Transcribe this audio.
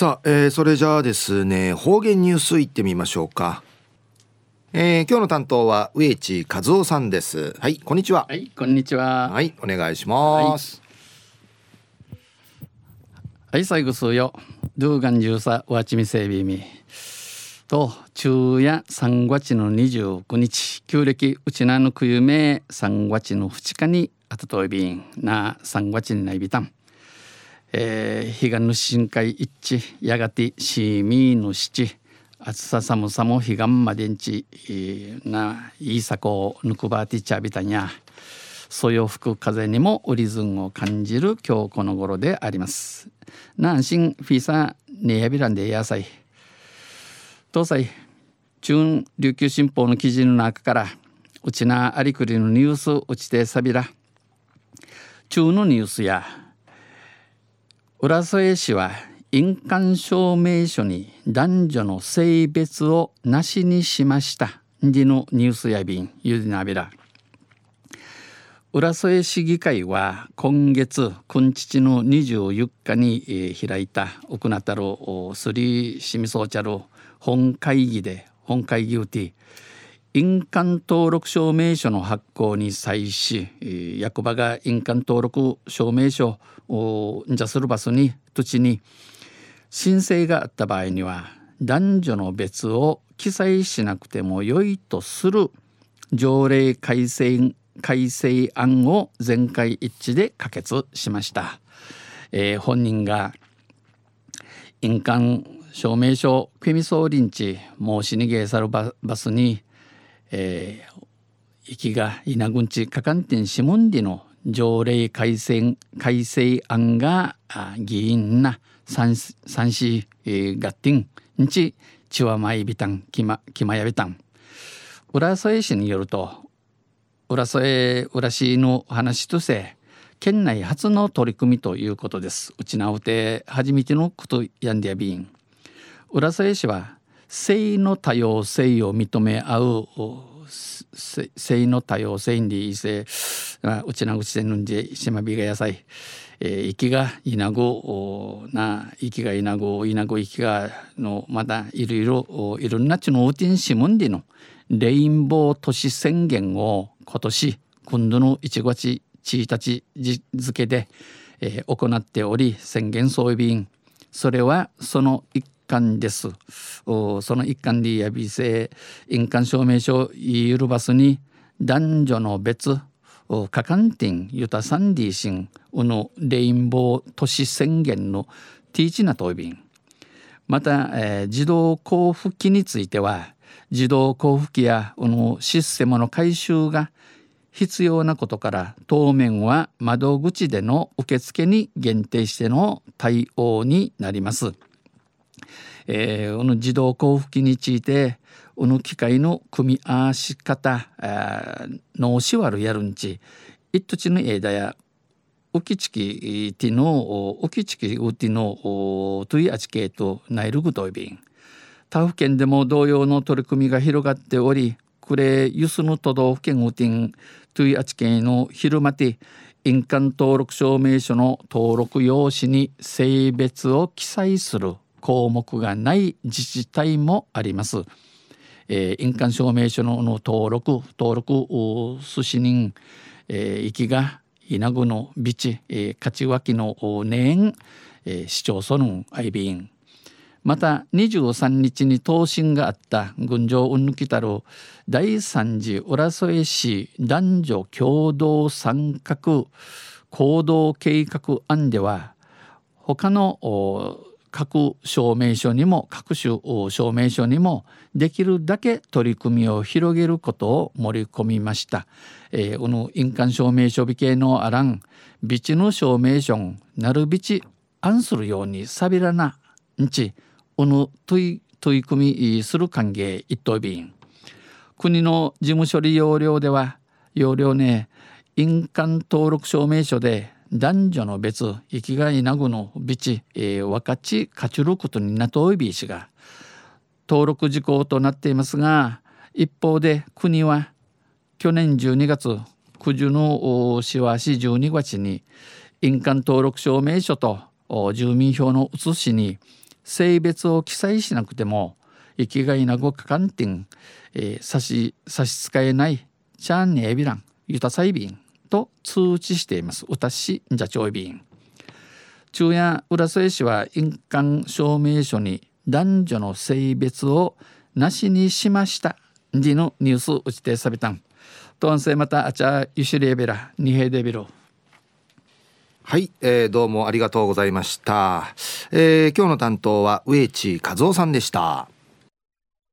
さあ、えー、それじゃあですね方言ニュースいってみましょうか。えー、今日の担当は植地和夫さんです。はいこんにちは。はいこんにちは。はいお願いします。はい、最後数よ。ドゥーガンジューサワチミセビミと昼夜3月の29日。旧暦うちなのくゆめ3月の2日にあたといびん。な3月にないびたんえー、彼岸の深海一致やがてしみの七暑さ寒さも彼岸までんち、えー、ないいさこをぬくばてちゃびたにゃ。そよ吹く風にも折りずを感じる今日この頃であります。南進フィーサーネヤビランで野菜東西中琉球新報の記事の中からうちなありくりのニュースうちてさびら。中のニュースや浦添市は印鑑証明書に男女の性別をなしにしました。でのニュースやびんゆでなびら。浦添市議会は今月今日の24日に開いた奥名太郎スリーシミソーチャル本会議で本会議うて印鑑登録証明書の発行に際し役場が印鑑登録証明書をじゃするバスに土地に申請があった場合には男女の別を記載しなくても良いとする条例改正改正案を全会一致で可決しました、えー、本人が印鑑証明書組総臨地申し逃げさるバスに、えー、行きが稲郡地かかんてんしもんりの条例改正改正案が議員な三三市、えー、ガッティンんちチワマイビタンキマキマヤビタン浦添市によると浦添浦市の話として県内初の取り組みということです。うちなうて初めてのことやんでやびん。浦添市は性の多様性を認め合う性の多様性にいせうちなうちでぬんじしまびが野菜、えー、息がいなごな息がいなごいなご息がのまたいろいろいろんなちのうてんしむんでのレインボー都市宣言を今年今度の1月1日付で、えー、行っており宣言総備員。それはその一環です。その一環でやびせ印鑑証明書ゆるバスに男女の別カカンティンユタサンディシンウのレインボー都市宣言のティーチナトイビンまた、えー、自動交付機については自動交付機やこのシステムの改修が必要なことから当面は窓口での受付に限定しての対応になります。えー、この自動交付機についてこの機械の組み合わし方脳しわるやるんち。一土地の枝やウキチキティのウキチキウティのトゥイアチケートナイルグトイビン他府県でも同様の取り組みが広がっておりクレユスの都道府県ウティントゥイアチケの昼間て印鑑登録証明書の登録用紙に性別を記載する項目がない自治体もあります。えー、印鑑証明書の登録登録寿司人、えー、行きが稲具のビチ、えー、勝脇の年、えー、市町村の愛便また23日に答申があった群青うんぬきたる第三次浦添市男女共同参画行動計画案では他の各証明書にも各種証明書にもできるだけ取り組みを広げることを盛り込みました。えー、この印鑑証明書美形のあらんビチの証明書なるびち案するようにさびらなんちおの取い取り組みする歓迎一等便国の事務処理要領では要領ね印鑑登録証明書で男女の別生きがいなぐのビチ、えー、若ちかちることになといびしが登録事項となっていますが一方で国は去年12月九十のしわし12月に印鑑登録証明書と住民票の写しに性別を記載しなくても生きがいなごかかんてん、えー、差し差し支えないちゃんにえびらんゆたさいびんと通知しています。歌しんじゃちょいびん中夜浦添市は印鑑証明書に男女の性別をなしにしました。でのニュース打ちてさびた。んとんせまたあちゃゆしレベラ二平デビルはい、えー、どうもありがとうございました、えー、今日の担当は植地和夫さんでした。